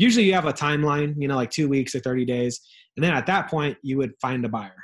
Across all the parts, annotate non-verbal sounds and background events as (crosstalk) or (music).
usually you have a timeline, you know, like two weeks or 30 days. And then at that point, you would find a buyer.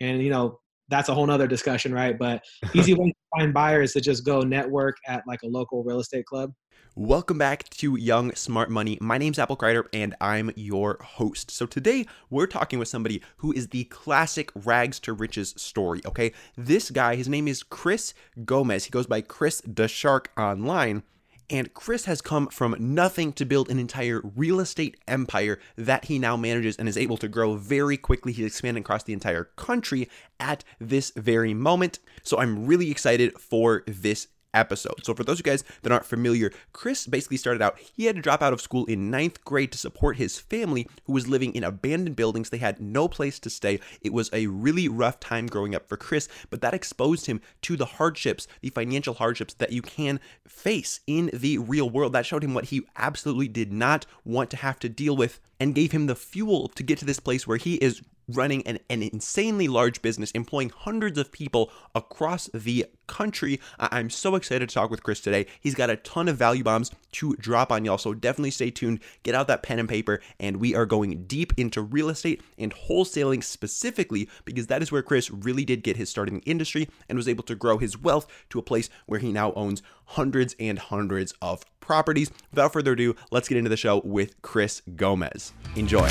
And, you know, that's a whole nother discussion, right? But (laughs) easy way to find buyers to just go network at like a local real estate club. Welcome back to Young Smart Money. My name's Apple Kreider and I'm your host. So today we're talking with somebody who is the classic rags to riches story, okay? This guy, his name is Chris Gomez. He goes by Chris the Shark online. And Chris has come from nothing to build an entire real estate empire that he now manages and is able to grow very quickly. He's expanding across the entire country at this very moment. So I'm really excited for this episode. So, for those of you guys that aren't familiar, Chris basically started out, he had to drop out of school in ninth grade to support his family who was living in abandoned buildings. They had no place to stay. It was a really rough time growing up for Chris, but that exposed him to the hardships, the financial hardships that you can face in the real world. That showed him what he absolutely did not want to have to deal with and gave him the fuel to get to this place where he is running an, an insanely large business, employing hundreds of people across the country. I'm so excited to talk with Chris today. He's got a ton of value bombs to drop on y'all, so definitely stay tuned. Get out that pen and paper, and we are going deep into real estate and wholesaling specifically because that is where Chris really did get his start in the industry and was able to grow his wealth to a place where he now owns hundreds and hundreds of properties. Without further ado, let's get into the show with Chris Gomez. Enjoy.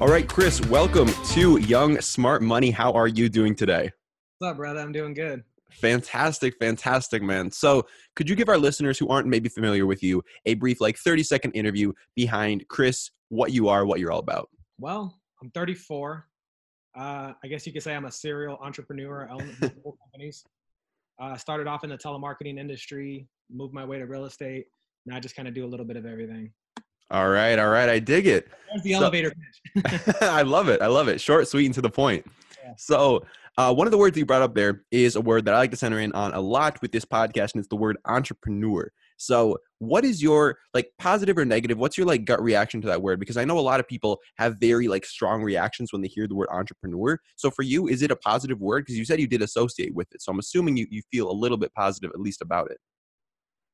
All right, Chris, welcome to Young Smart Money. How are you doing today? What's up, brother? I'm doing good. Fantastic, fantastic, man. So, could you give our listeners who aren't maybe familiar with you a brief, like 30 second interview behind Chris, what you are, what you're all about? Well, I'm 34. Uh, I guess you could say I'm a serial entrepreneur. I own (laughs) multiple companies. Uh, started off in the telemarketing industry, moved my way to real estate. Now I just kind of do a little bit of everything. All right, all right. I dig it. There's the so, elevator pitch. (laughs) I love it. I love it. Short, sweet, and to the point. Yeah. So, uh, one of the words you brought up there is a word that I like to center in on a lot with this podcast, and it's the word entrepreneur. So, what is your like positive or negative? What's your like gut reaction to that word? Because I know a lot of people have very like strong reactions when they hear the word entrepreneur. So, for you, is it a positive word? Because you said you did associate with it. So, I'm assuming you, you feel a little bit positive at least about it.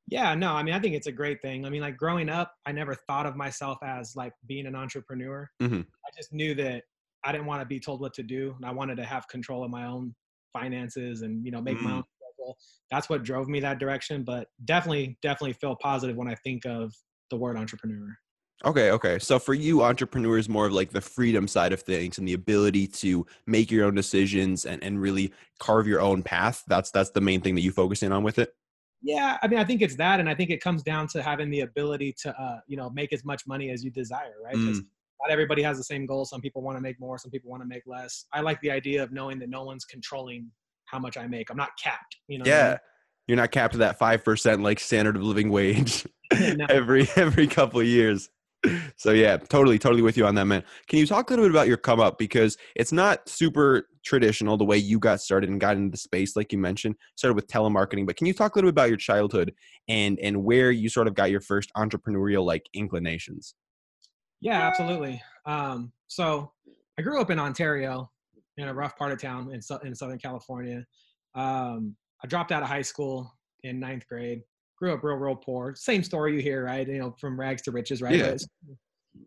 Yeah, no, I mean, I think it's a great thing. I mean, like growing up, I never thought of myself as like being an entrepreneur. Mm-hmm. I just knew that I didn't want to be told what to do, and I wanted to have control of my own finances and you know make mm-hmm. my own schedule. That's what drove me that direction. But definitely, definitely feel positive when I think of the word entrepreneur. Okay, okay. So for you, entrepreneur is more of like the freedom side of things and the ability to make your own decisions and, and really carve your own path. That's that's the main thing that you focus in on with it. Yeah, I mean, I think it's that, and I think it comes down to having the ability to, uh, you know, make as much money as you desire, right? Mm. Not everybody has the same goal. Some people want to make more. Some people want to make less. I like the idea of knowing that no one's controlling how much I make. I'm not capped. You know. Yeah, I mean? you're not capped to that five percent like standard of living wage (laughs) no. (laughs) every every couple of years so yeah, totally, totally with you on that, man. Can you talk a little bit about your come up because it's not super traditional the way you got started and got into the space, like you mentioned, started with telemarketing. But can you talk a little bit about your childhood and and where you sort of got your first entrepreneurial like inclinations? Yeah, absolutely. Um, so I grew up in Ontario, in a rough part of town in in Southern California. Um, I dropped out of high school in ninth grade grew up real, real poor. Same story you hear, right? You know, from rags to riches, right? Yeah.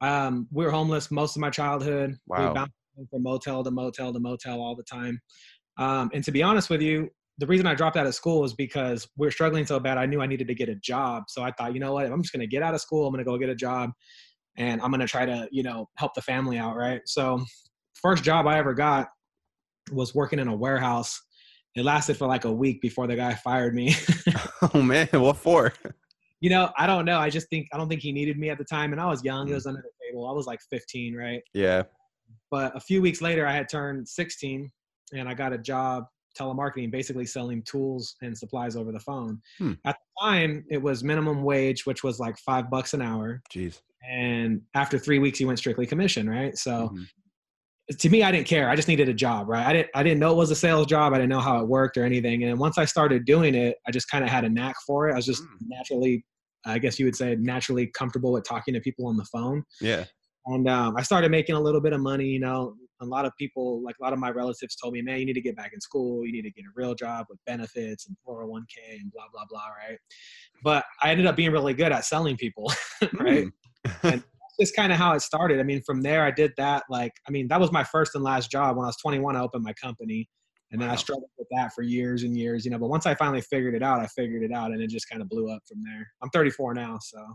Um, we were homeless most of my childhood. Wow. We bounced from motel to motel to motel all the time. Um, and to be honest with you, the reason I dropped out of school was because we were struggling so bad. I knew I needed to get a job. So I thought, you know what? I'm just going to get out of school. I'm going to go get a job and I'm going to try to, you know, help the family out. Right. So first job I ever got was working in a warehouse it lasted for like a week before the guy fired me. (laughs) oh man, what for? You know, I don't know. I just think I don't think he needed me at the time, and I was young. It was mm. under the table. I was like 15, right? Yeah. But a few weeks later, I had turned 16, and I got a job telemarketing, basically selling tools and supplies over the phone. Hmm. At the time, it was minimum wage, which was like five bucks an hour. Jeez. And after three weeks, he went strictly commission, right? So mm-hmm to me, I didn't care. I just needed a job, right? I didn't, I didn't know it was a sales job. I didn't know how it worked or anything. And once I started doing it, I just kind of had a knack for it. I was just mm. naturally, I guess you would say, naturally comfortable with talking to people on the phone. Yeah. And um, I started making a little bit of money, you know, a lot of people, like a lot of my relatives, told me, "Man, you need to get back in school. You need to get a real job with benefits and 401k and blah blah blah." Right? But I ended up being really good at selling people, (laughs) right? Mm. (laughs) and just kind of how it started. I mean, from there, I did that. Like, I mean, that was my first and last job. When I was 21, I opened my company, and then wow. I struggled with that for years and years. You know, but once I finally figured it out, I figured it out, and it just kind of blew up from there. I'm 34 now, so.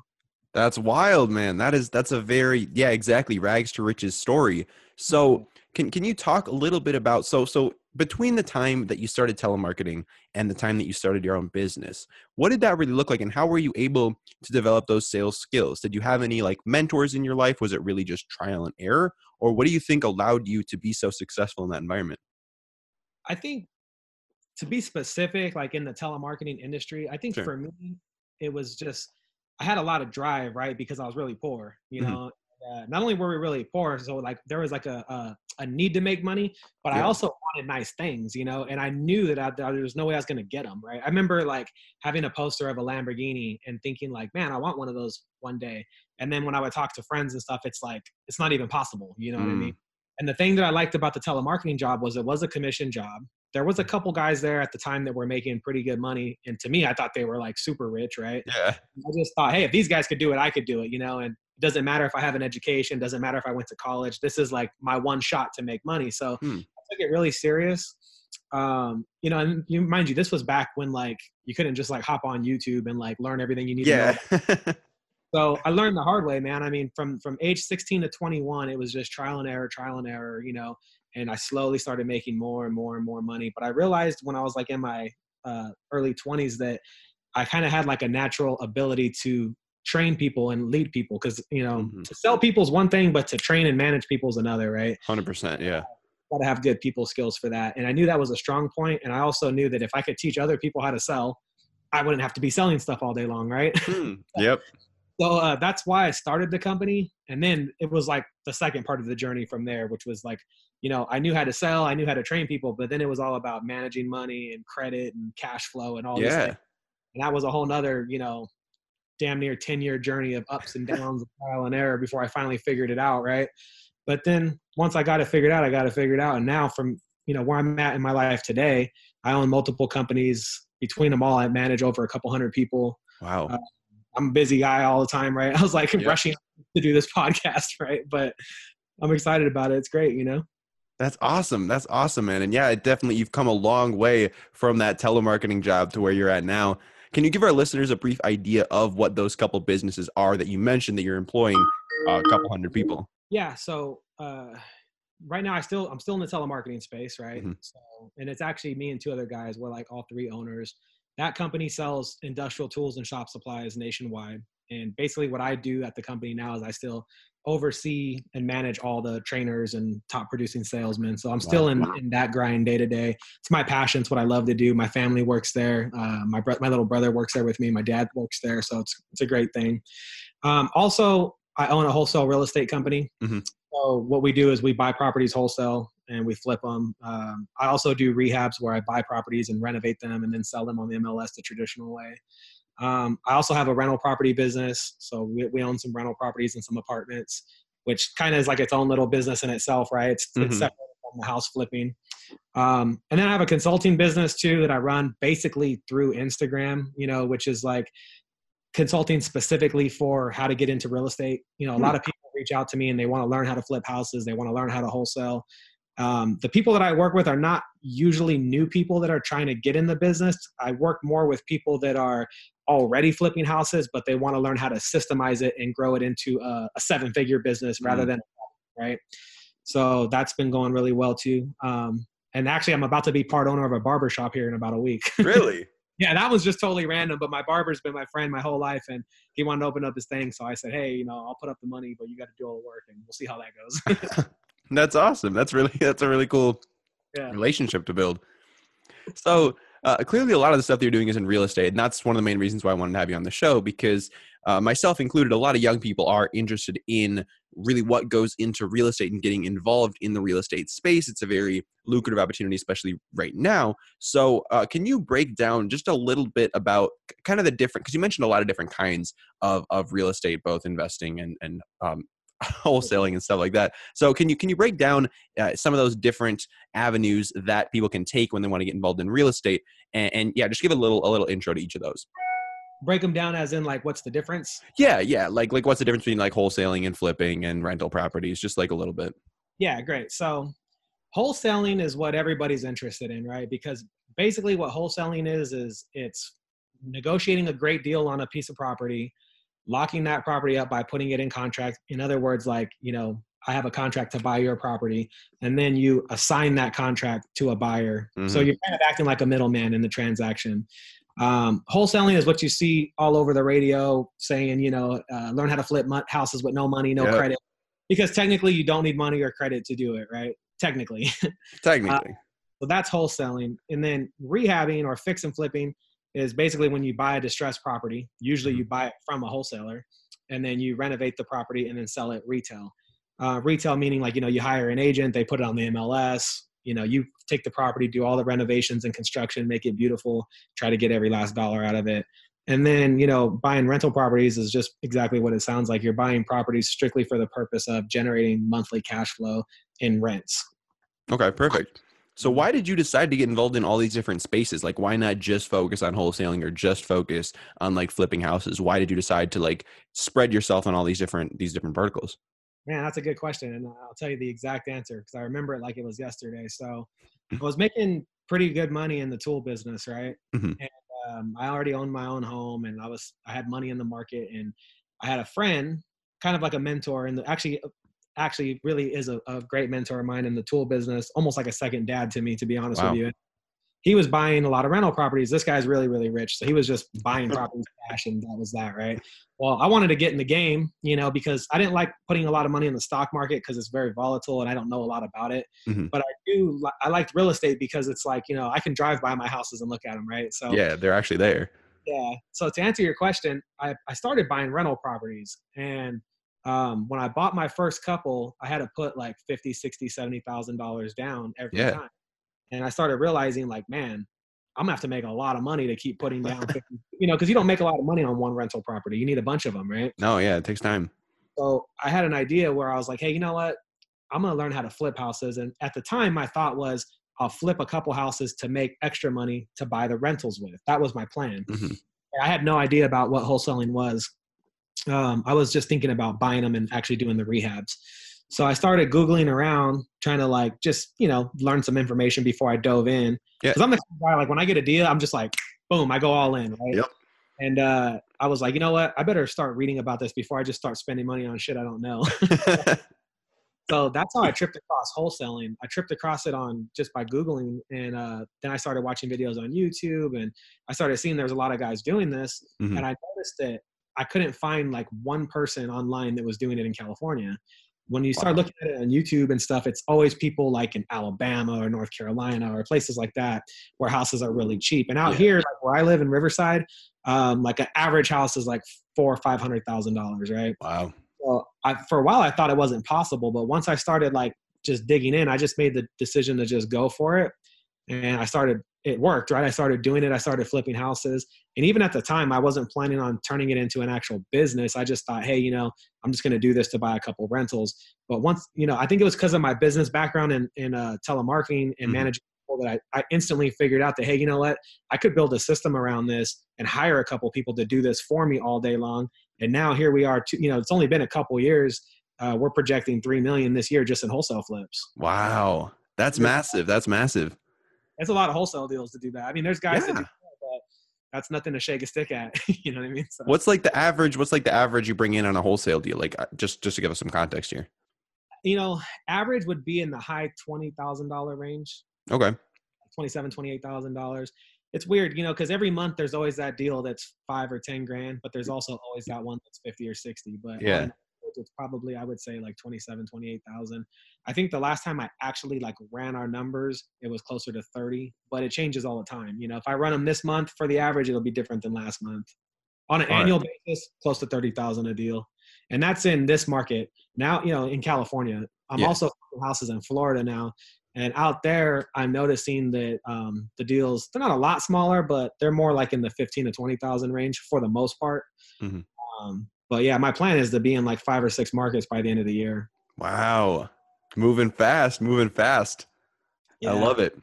That's wild, man. That is that's a very yeah, exactly. Rags to riches story. So mm-hmm. Can can you talk a little bit about so so between the time that you started telemarketing and the time that you started your own business, what did that really look like and how were you able to develop those sales skills? Did you have any like mentors in your life? Was it really just trial and error? Or what do you think allowed you to be so successful in that environment? I think to be specific, like in the telemarketing industry, I think sure. for me, it was just I had a lot of drive, right? Because I was really poor, you mm-hmm. know. Uh, not only were we really poor, so like there was like a a, a need to make money, but yeah. I also wanted nice things, you know. And I knew that, I, that there was no way I was going to get them, right? I remember like having a poster of a Lamborghini and thinking like, man, I want one of those one day. And then when I would talk to friends and stuff, it's like it's not even possible, you know mm. what I mean? Mm. And the thing that I liked about the telemarketing job was it was a commission job there was a couple guys there at the time that were making pretty good money and to me i thought they were like super rich right yeah i just thought hey if these guys could do it i could do it you know and it doesn't matter if i have an education doesn't matter if i went to college this is like my one shot to make money so hmm. i took it really serious um you know and you mind you this was back when like you couldn't just like hop on youtube and like learn everything you need yeah. to know (laughs) so i learned the hard way man i mean from from age 16 to 21 it was just trial and error trial and error you know and I slowly started making more and more and more money. But I realized when I was like in my uh, early 20s that I kind of had like a natural ability to train people and lead people because you know mm-hmm. to sell people is one thing, but to train and manage people is another, right? Hundred percent, yeah. Got to have good people skills for that, and I knew that was a strong point. And I also knew that if I could teach other people how to sell, I wouldn't have to be selling stuff all day long, right? (laughs) Hmm. Yep. so uh, that's why I started the company, and then it was like the second part of the journey from there, which was like you know, I knew how to sell, I knew how to train people, but then it was all about managing money and credit and cash flow and all yeah. this. And that was a whole nother, you know, damn near 10 year journey of ups and downs, of trial and error before I finally figured it out. Right. But then once I got it figured out, I got it figured out. And now from, you know, where I'm at in my life today, I own multiple companies. Between them all, I manage over a couple hundred people. Wow. Uh, I'm a busy guy all the time, right? (laughs) I was like yep. rushing to do this (laughs) podcast, right? But I'm excited about it. It's great, you know? That's awesome. That's awesome, man. And yeah, it definitely you've come a long way from that telemarketing job to where you're at now. Can you give our listeners a brief idea of what those couple businesses are that you mentioned that you're employing a couple hundred people? Yeah. So uh, right now, I still I'm still in the telemarketing space, right? Mm-hmm. So and it's actually me and two other guys. We're like all three owners. That company sells industrial tools and shop supplies nationwide. And basically, what I do at the company now is I still oversee and manage all the trainers and top producing salesmen. So I'm still in, in that grind day to day. It's my passion. It's what I love to do. My family works there. Uh, my bro- my little brother works there with me. My dad works there. So it's, it's a great thing. Um, also, I own a wholesale real estate company. Mm-hmm. So what we do is we buy properties wholesale and we flip them. Um, I also do rehabs where I buy properties and renovate them and then sell them on the MLS the traditional way. Um, I also have a rental property business, so we, we own some rental properties and some apartments, which kind of is like its own little business in itself, right? It's, mm-hmm. it's separate from the house flipping. Um, and then I have a consulting business too that I run basically through Instagram, you know, which is like consulting specifically for how to get into real estate. You know, a mm-hmm. lot of people reach out to me and they want to learn how to flip houses, they want to learn how to wholesale. Um, the people that I work with are not usually new people that are trying to get in the business. I work more with people that are already flipping houses, but they want to learn how to systemize it and grow it into a, a seven figure business rather mm-hmm. than, right? So that's been going really well too. Um, and actually, I'm about to be part owner of a barber shop here in about a week. (laughs) Really? yeah, that was just totally random. But my barber's been my friend my whole life, and he wanted to open up his thing. So I said, hey, you know, I'll put up the money, but you got to do all the work, and we'll see how that goes. (laughs) that's awesome. That's really (laughs) that's a really cool yeah. relationship to build. So uh, clearly a lot of the stuff that you're doing is in real estate and that's one of the main reasons why i wanted to have you on the show because uh, myself included a lot of young people are interested in really what goes into real estate and getting involved in the real estate space it's a very lucrative opportunity especially right now so uh, can you break down just a little bit about kind of the different because you mentioned a lot of different kinds of, of real estate both investing and, and um, (laughs) wholesaling and stuff like that. So can you can you break down uh, some of those different avenues that people can take when they want to get involved in real estate? And, and yeah, just give a little a little intro to each of those. Break them down as in like what's the difference? Yeah, yeah. Like like what's the difference between like wholesaling and flipping and rental properties? Just like a little bit. Yeah, great. So wholesaling is what everybody's interested in, right? Because basically what wholesaling is is it's negotiating a great deal on a piece of property, locking that property up by putting it in contract. In other words, like, you know, I have a contract to buy your property, and then you assign that contract to a buyer. Mm-hmm. So you're kind of acting like a middleman in the transaction. Um, wholesaling is what you see all over the radio saying, you know, uh, learn how to flip houses with no money, no yep. credit, because technically you don't need money or credit to do it, right? Technically. (laughs) Technically. uh, so that's wholesaling. And then rehabbing or fix and flipping is basically when you buy a distressed property. Usually you mm-hmm. buy it from a wholesaler and then you renovate the property and then sell it retail. Uh, retail meaning like, you know, you hire an agent, they put it on the MLS, you know, you take the property, do all the renovations and construction, make it beautiful, try to get every last dollar out of it. And then, you know, buying rental properties is just exactly what it sounds like. You're buying properties strictly for the purpose of generating monthly cash flow in rents. Okay, perfect. So why did you decide to get involved in all these different spaces? Like why not just focus on wholesaling or just focus on like flipping houses? Why did you decide to like spread yourself on all these different these different verticals? Man, that's a good question and I'll tell you the exact answer because I remember it like it was yesterday. So I was making pretty good money in the tool business, right? Mm-hmm. And um, I already owned my own home and I was I had money in the market and I had a friend, kind of like a mentor, and actually actually really is a, a, great mentor of mine in the tool business, almost like a second dad to me, to be honest wow. with you. He was buying a lot of rental properties. This guy's really, really rich. So he was just (laughs) buying properties cash and that was that, right? Well, I wanted to get in the game, you know, because I didn't like putting a lot of money in the stock market because it's very volatile and I don't know a lot about it. Mm-hmm. But I do, I liked real estate because it's like, you know, I can drive by my houses and look at them, right? So yeah, they're actually there. Yeah. So to answer your question, I, I started buying rental properties and um, when I bought my first couple, I had to put like 50, 60, 70,000 dollars down every yeah. time. And I started realizing like, man, I'm gonna have to make a lot of money to keep putting down, (laughs) 50, you know, cause you don't make a lot of money on one rental property. You need a bunch of them, right? No, yeah, it takes time. So I had an idea where I was like, hey, you know what? I'm gonna learn how to flip houses. And at the time, my thought was, I'll flip a couple houses to make extra money to buy the rentals with. That was my plan. Mm-hmm. I had no idea about what wholesaling was um, I was just thinking about buying them and actually doing the rehabs. So I started Googling around, trying to like just, you know, learn some information before I dove in. Because yeah. I'm the guy, like when I get a deal, I'm just like, boom, I go all in, right? Yep. And uh, I was like, you know what? I better start reading about this before I just start spending money on shit I don't know. (laughs) (laughs) so that's how I tripped across wholesaling. I tripped across it on just by Googling. And uh, then I started watching videos on YouTube and I started seeing there was a lot of guys doing this. Mm-hmm. And I noticed that I couldn't find like one person online that was doing it in California. When you start wow. looking at it on YouTube and stuff, it's always people like in Alabama or North Carolina or places like that where houses are really cheap. And out yeah. here, like where I live in Riverside, um, like an average house is like four or five hundred thousand dollars, right? Wow. Well, I, for a while I thought it wasn't possible, but once I started like just digging in, I just made the decision to just go for it, and I started it worked, right? I started doing it. I started flipping houses. And even at the time, I wasn't planning on turning it into an actual business. I just thought, hey, you know, I'm just going to do this to buy a couple rentals. But once, you know, I think it was because of my business background in, in uh, telemarketing and mm-hmm. managing that I, I instantly figured out that, hey, you know what? I could build a system around this and hire a couple people to do this for me all day long. And now here we are, to, you know, it's only been a couple years. Uh, we're projecting 3 million this year just in wholesale flips. Wow. That's massive. That's massive it's a lot of wholesale deals to do that. I mean, there's guys yeah. that do that, but that's nothing to shake a stick at. (laughs) you know what I mean? So, what's like the average? What's like the average you bring in on a wholesale deal? Like uh, just just to give us some context here. You know, average would be in the high twenty thousand dollar range. Okay. Twenty seven, twenty eight thousand dollars. It's weird, you know, because every month there's always that deal that's five or ten grand, but there's also always that one that's fifty or sixty. But yeah it's probably I would say like 27, 28,000. I think the last time I actually like ran our numbers, it was closer to 30, but it changes all the time. You know, if I run them this month for the average, it'll be different than last month. On an all annual right. basis, close to 30,000 a deal. And that's in this market. Now, you know, in California. I'm yeah. also houses in Florida now. And out there, I'm noticing that um, the deals, they're not a lot smaller, but they're more like in the 15 to 20,000 range for the most part. Mm-hmm. Um, but yeah, my plan is to be in like five or six markets by the end of the year. Wow. Moving fast, moving fast. Yeah. I love it.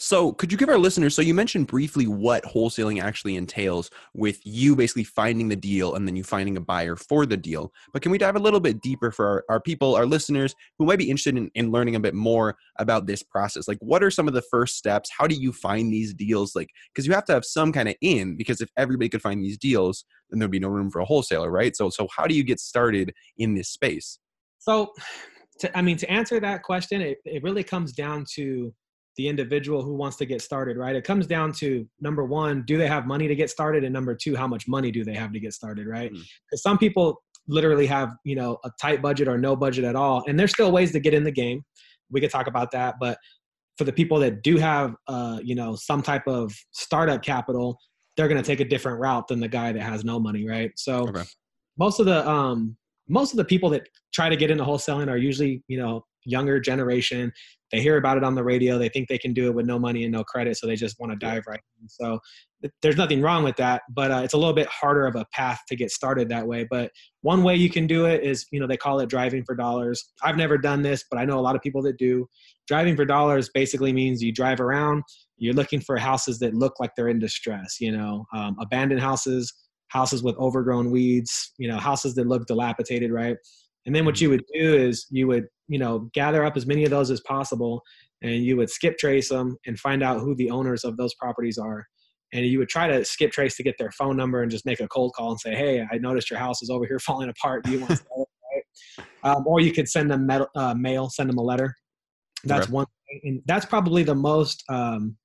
So, could you give our listeners? So, you mentioned briefly what wholesaling actually entails with you basically finding the deal and then you finding a buyer for the deal. But can we dive a little bit deeper for our, our people, our listeners who might be interested in, in learning a bit more about this process? Like, what are some of the first steps? How do you find these deals? Like, because you have to have some kind of in, because if everybody could find these deals, then there'd be no room for a wholesaler, right? So, so how do you get started in this space? So, to, I mean, to answer that question, it, it really comes down to the individual who wants to get started, right? It comes down to number one, do they have money to get started? And number two, how much money do they have to get started, right? Because mm. some people literally have, you know, a tight budget or no budget at all. And there's still ways to get in the game. We could talk about that. But for the people that do have, uh, you know, some type of startup capital, they're going to take a different route than the guy that has no money, right? So okay. most of the, um, most of the people that try to get into wholesaling are usually, you know, younger generation. They hear about it on the radio. They think they can do it with no money and no credit, so they just want to dive right in. So there's nothing wrong with that, but uh, it's a little bit harder of a path to get started that way. But one way you can do it is, you know, they call it driving for dollars. I've never done this, but I know a lot of people that do. Driving for dollars basically means you drive around. You're looking for houses that look like they're in distress. You know, um, abandoned houses, houses with overgrown weeds. You know, houses that look dilapidated, right? And then what mm-hmm. you would do is you would, you know, gather up as many of those as possible and you would skip trace them and find out who the owners of those properties are. And you would try to skip trace to get their phone number and just make a cold call and say, Hey, I noticed your house is over here (laughs) falling apart. Do you want to sell it? Right? Um, or you could send them metal, uh, mail, send them a letter. That's okay. one. And that's probably the most, um,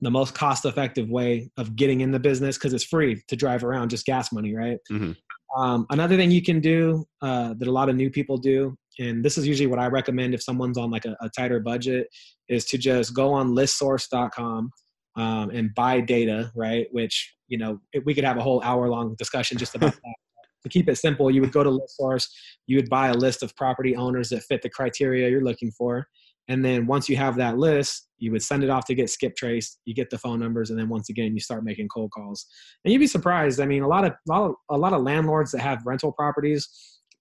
the most cost effective way of getting in the business because it's free to drive around, just gas money, right? Mm-hmm. Um, another thing you can do uh, that a lot of new people do, and this is usually what I recommend if someone's on like a, a tighter budget, is to just go on listsource.com um, and buy data, right? Which, you know, we could have a whole hour long discussion just about that. to keep it simple, you would go to ListSource, you would buy a list of property owners that fit the criteria you're looking for. And then once you have that list, you would send it off to get skip traced. You get the phone numbers, and then once again, you start making cold calls. And you'd be surprised. I mean, a lot of a lot of, a lot of landlords that have rental properties,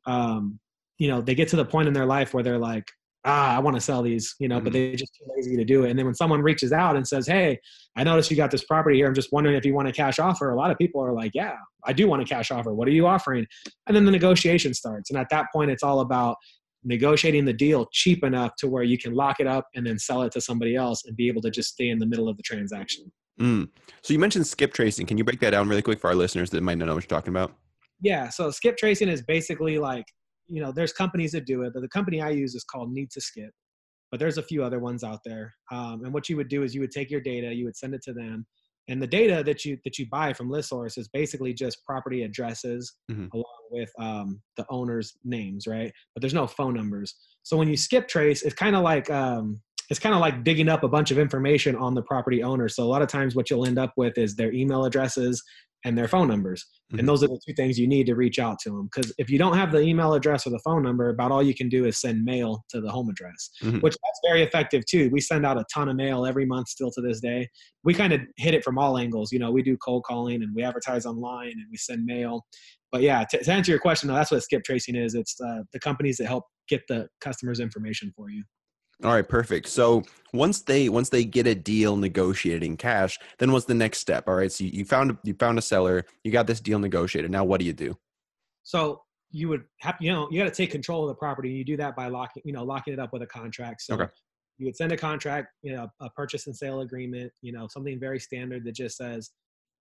um, you know, they get to the point in their life where they're like, ah, I want to sell these, you know, mm-hmm. but they're just too lazy to do it. And then when someone reaches out and says, hey, I noticed you got this property here. I'm just wondering if you want a cash offer. A lot of people are like, yeah, I do want a cash offer. What are you offering? And then the negotiation starts. And at that point, it's all about negotiating the deal cheap enough to where you can lock it up and then sell it to somebody else and be able to just stay in the middle of the transaction. Mm. So you mentioned skip tracing. Can you break that down really quick for our listeners that might not know what you're talking about? Yeah. So skip tracing is basically like, you know, there's companies that do it, but the company I use is called Need to Skip. But there's a few other ones out there. Um, and what you would do is you would take your data, you would send it to them, and the data that you that you buy from listsource is basically just property addresses mm-hmm. along with um, the owner's names right but there's no phone numbers so when you skip trace it's kind of like um, it's kind of like digging up a bunch of information on the property owner so a lot of times what you'll end up with is their email addresses and their phone numbers. Mm-hmm. And those are the two things you need to reach out to them. Because if you don't have the email address or the phone number, about all you can do is send mail to the home address, mm-hmm. which that's very effective too. We send out a ton of mail every month still to this day. We kind of hit it from all angles. You know, we do cold calling and we advertise online and we send mail. But yeah, to, to answer your question, though, that's what skip tracing is. It's uh, the companies that help get the customer's information for you. All right, perfect. So once they once they get a deal negotiated in cash, then what's the next step? All right, so you, you found you found a seller, you got this deal negotiated. Now what do you do? So you would have you know you got to take control of the property. You do that by locking you know locking it up with a contract. So okay. you would send a contract, you know, a purchase and sale agreement, you know, something very standard that just says,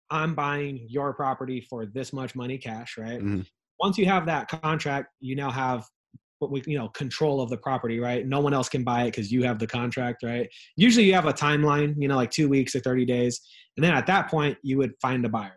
"I'm buying your property for this much money cash." Right. Mm-hmm. Once you have that contract, you now have what we you know control of the property right? No one else can buy it because you have the contract right? Usually you have a timeline you know like two weeks or 30 days and then at that point you would find a buyer.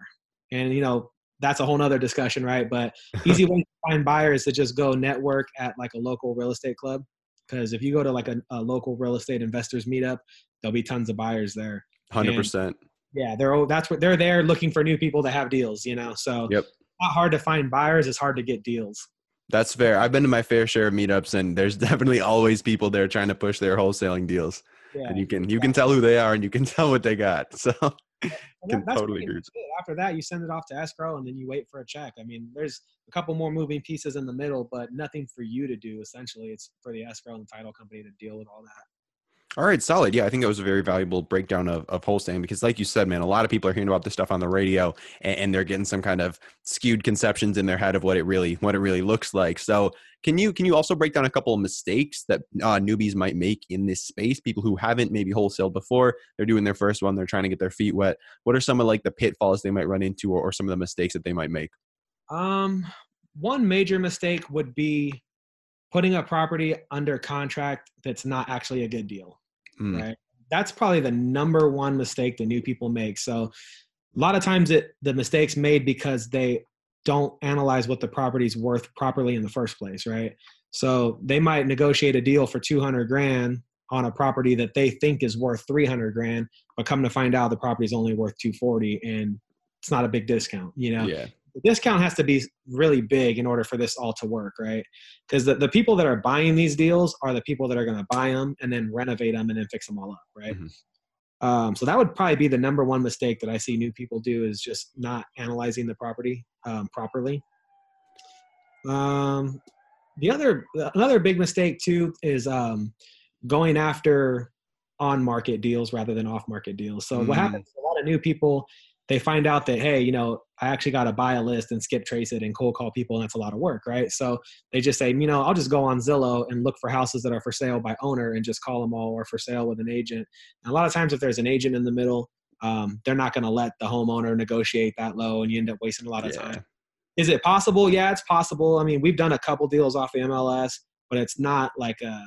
And you know that's a whole nother discussion right? But (laughs) easy way to find buyers to just go network at like a local real estate club because if you go to like a, a, local real estate investors meetup there'll be tons of buyers there. 100% and yeah they're that's what they're there looking for new people to have deals you know? So yep. not hard to find buyers it's hard to get deals that's fair. I've been to my fair share of meetups, and there's (laughs) definitely always people there trying to push their wholesaling deals. Yeah, and you can you can tell who they are, and you can (laughs) tell what they got. So (laughs) Can totally agree. After that, you send it off to escrow and then you wait for a check. I mean, there's a couple more moving pieces in the middle, but nothing for you to do. Essentially, it's for the escrow and the title company to deal with all that. All right, solid. Yeah, I think that was a very valuable breakdown of, of wholesaling because, like you said, man, a lot of people are hearing about this stuff on the radio and, and, they're getting some kind of skewed conceptions in their head of what it really what it really looks like. So, can you can you also break down a couple of mistakes that uh, newbies might make in this space? People who haven't maybe wholesaled before, they're doing their first one, they're trying to get their feet wet. What are some of like the pitfalls they might run into, or, or some of the mistakes that they might make? Um, one major mistake would be putting a property under contract that's not actually a good deal mm. right? That's probably the number one mistake that new people make. So a lot of times it the mistakes made because they don't analyze what the property's worth properly in the first place, right? So they might negotiate a deal for 200 grand on a property that they think is worth 300 grand, but come to find out the property is only worth 240 and it's not a big discount, you know? Yeah the discount has to be really big in order for this all to work, right? Because the, the people that are buying these deals are the people that are going to buy them and then renovate them and then fix them all up, right? Mm-hmm. Um, so that would probably be the number one mistake that I see new people do is just not analyzing the property um, properly. Um, the other another big mistake too is um, going after on market deals rather than off market deals. So mm. what happens? A lot of new people they find out that hey you know i actually got to buy a list and skip trace it and cold call people and that's a lot of work right? So they just say you know i'll just go on zillow and look for houses that are for sale by owner and just call them all or for sale with an agent. And a lot of times if there's an agent in the middle um, they're not going to let the homeowner negotiate that low and you end up wasting a lot of yeah. time. Is it possible? Yeah it's possible. I mean we've done a couple deals off the mls but it's not like a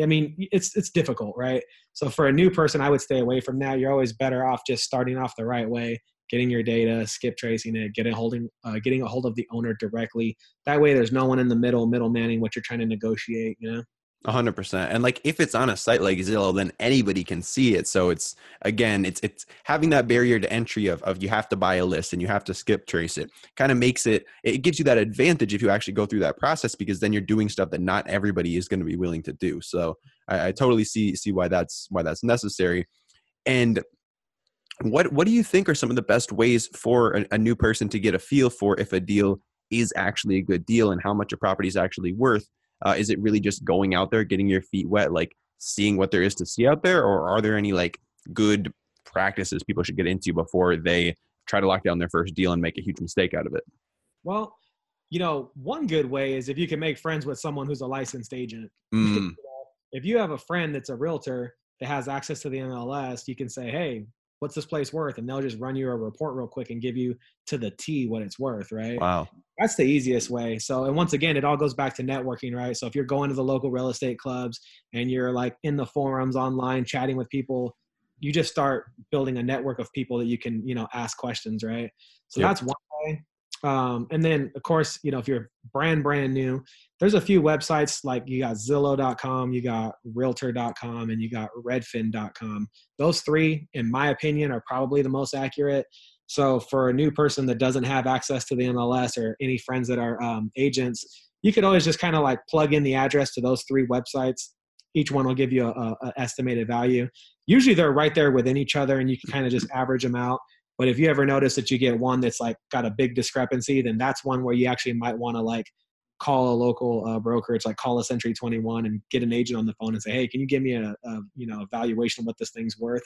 I mean, it's it's difficult, right? So for a new person, I would stay away from that. You're always better off just starting off the right way, getting your data, skip tracing it, getting holding, uh, getting a hold of the owner directly. That way, there's no one in the middle, middle manning what you're trying to negotiate. You know hundred percent. And like if it's on a site like Zillow, then anybody can see it. So it's again, it's it's having that barrier to entry of, of you have to buy a list and you have to skip trace it. Kind of makes it it gives you that advantage if you actually go through that process because then you're doing stuff that not everybody is going to be willing to do. So I, I totally see see why that's why that's necessary. And what what do you think are some of the best ways for a, a new person to get a feel for if a deal is actually a good deal and how much a property is actually worth uh, is it really just going out there, getting your feet wet, like seeing what there is to see out there, or are there any like good practices people should get into before they try to lock down their first deal and make a huge mistake out of it? Well, you know, one good way is if you can make friends with someone who's a licensed agent. Mm. if you have a friend that's a realtor that has access to the MLS, you can say, "Hey, what's this place worth? And they'll just run you a report real quick and give you to the T what it's worth, right? Wow. That's the easiest way. So, and once again, it all goes back to networking, right? So if you're going to the local real estate clubs and you're like in the forums online chatting with people, you just start building a network of people that you can, you know, ask questions, right? So yep. that's one way. Um, and then of course, you know, if you're brand brand new, there's a few websites like you got Zillow.com, you got Realtor.com, and you got Redfin.com. Those three, in my opinion, are probably the most accurate. So for a new person that doesn't have access to the MLS or any friends that are um, agents, you could always just kind of like plug in the address to those three websites. Each one will give you a, estimated value. Usually they're right there within each other, and you can kind of just average them out. But if you ever notice that you get one that's like got a big discrepancy, then that's one where you actually might want to like call a local uh, broker. It's like call a Century 21 and get an agent on the phone and say, hey, can you give me a, a you know evaluation of what this thing's worth?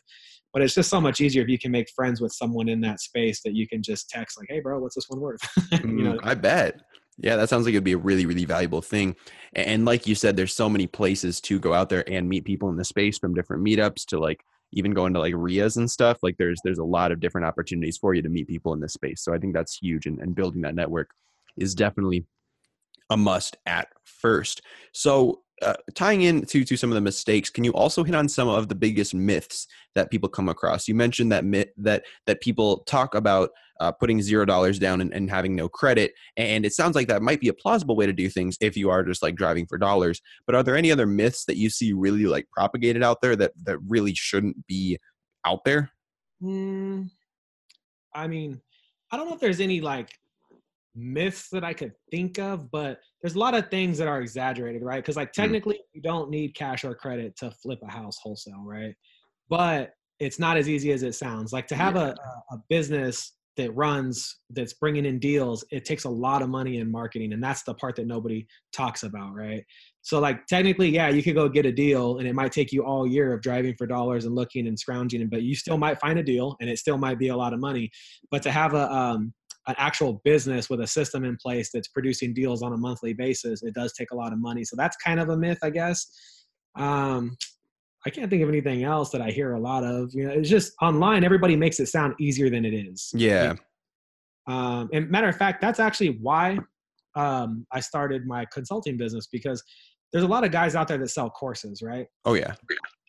But it's just so much easier if you can make friends with someone in that space that you can just text like, hey, bro, what's this one worth? (laughs) you know, mm, I bet. Yeah, that sounds like it'd be a really, really valuable thing. And like you said, there's so many places to go out there and meet people in the space from different meetups to like even going to like RIAs and stuff, like there's there's a lot of different opportunities for you to meet people in this space. So I think that's huge and, and building that network is definitely a must at first. So uh, tying in to, to some of the mistakes, can you also hit on some of the biggest myths that people come across? You mentioned that myth that that people talk about uh, putting zero dollars down and, and, having no credit, and it sounds like that might be a plausible way to do things if you are just like driving for dollars. But are there any other myths that you see really like propagated out there that that really shouldn't be out there? Mm, I mean, I don't know if there's any like myths that I could think of, but there's a lot of things that are exaggerated, right? Because like hmm. technically, mm. you don't need cash or credit to flip a house wholesale, right? But it's not as easy as it sounds. Like to have yeah. a, a business that runs that's bringing in deals it takes a lot of money in marketing and that's the part that nobody talks about right? So like technically yeah you could go get a deal and it might take you all year of driving for dollars and looking and scrounging but you still might find a deal and it still might be a lot of money. But to have a um, an actual business with a system in place that's producing deals on a monthly basis it does take a lot of money. So that's kind of a myth i guess. Um, I can't think of anything else that I hear a lot of. You know, it's just online. Everybody makes it sound easier than it is. Yeah. Um, and matter of fact, that's actually why um, I started my consulting business because there's a lot of guys out there that sell courses, right? Oh yeah.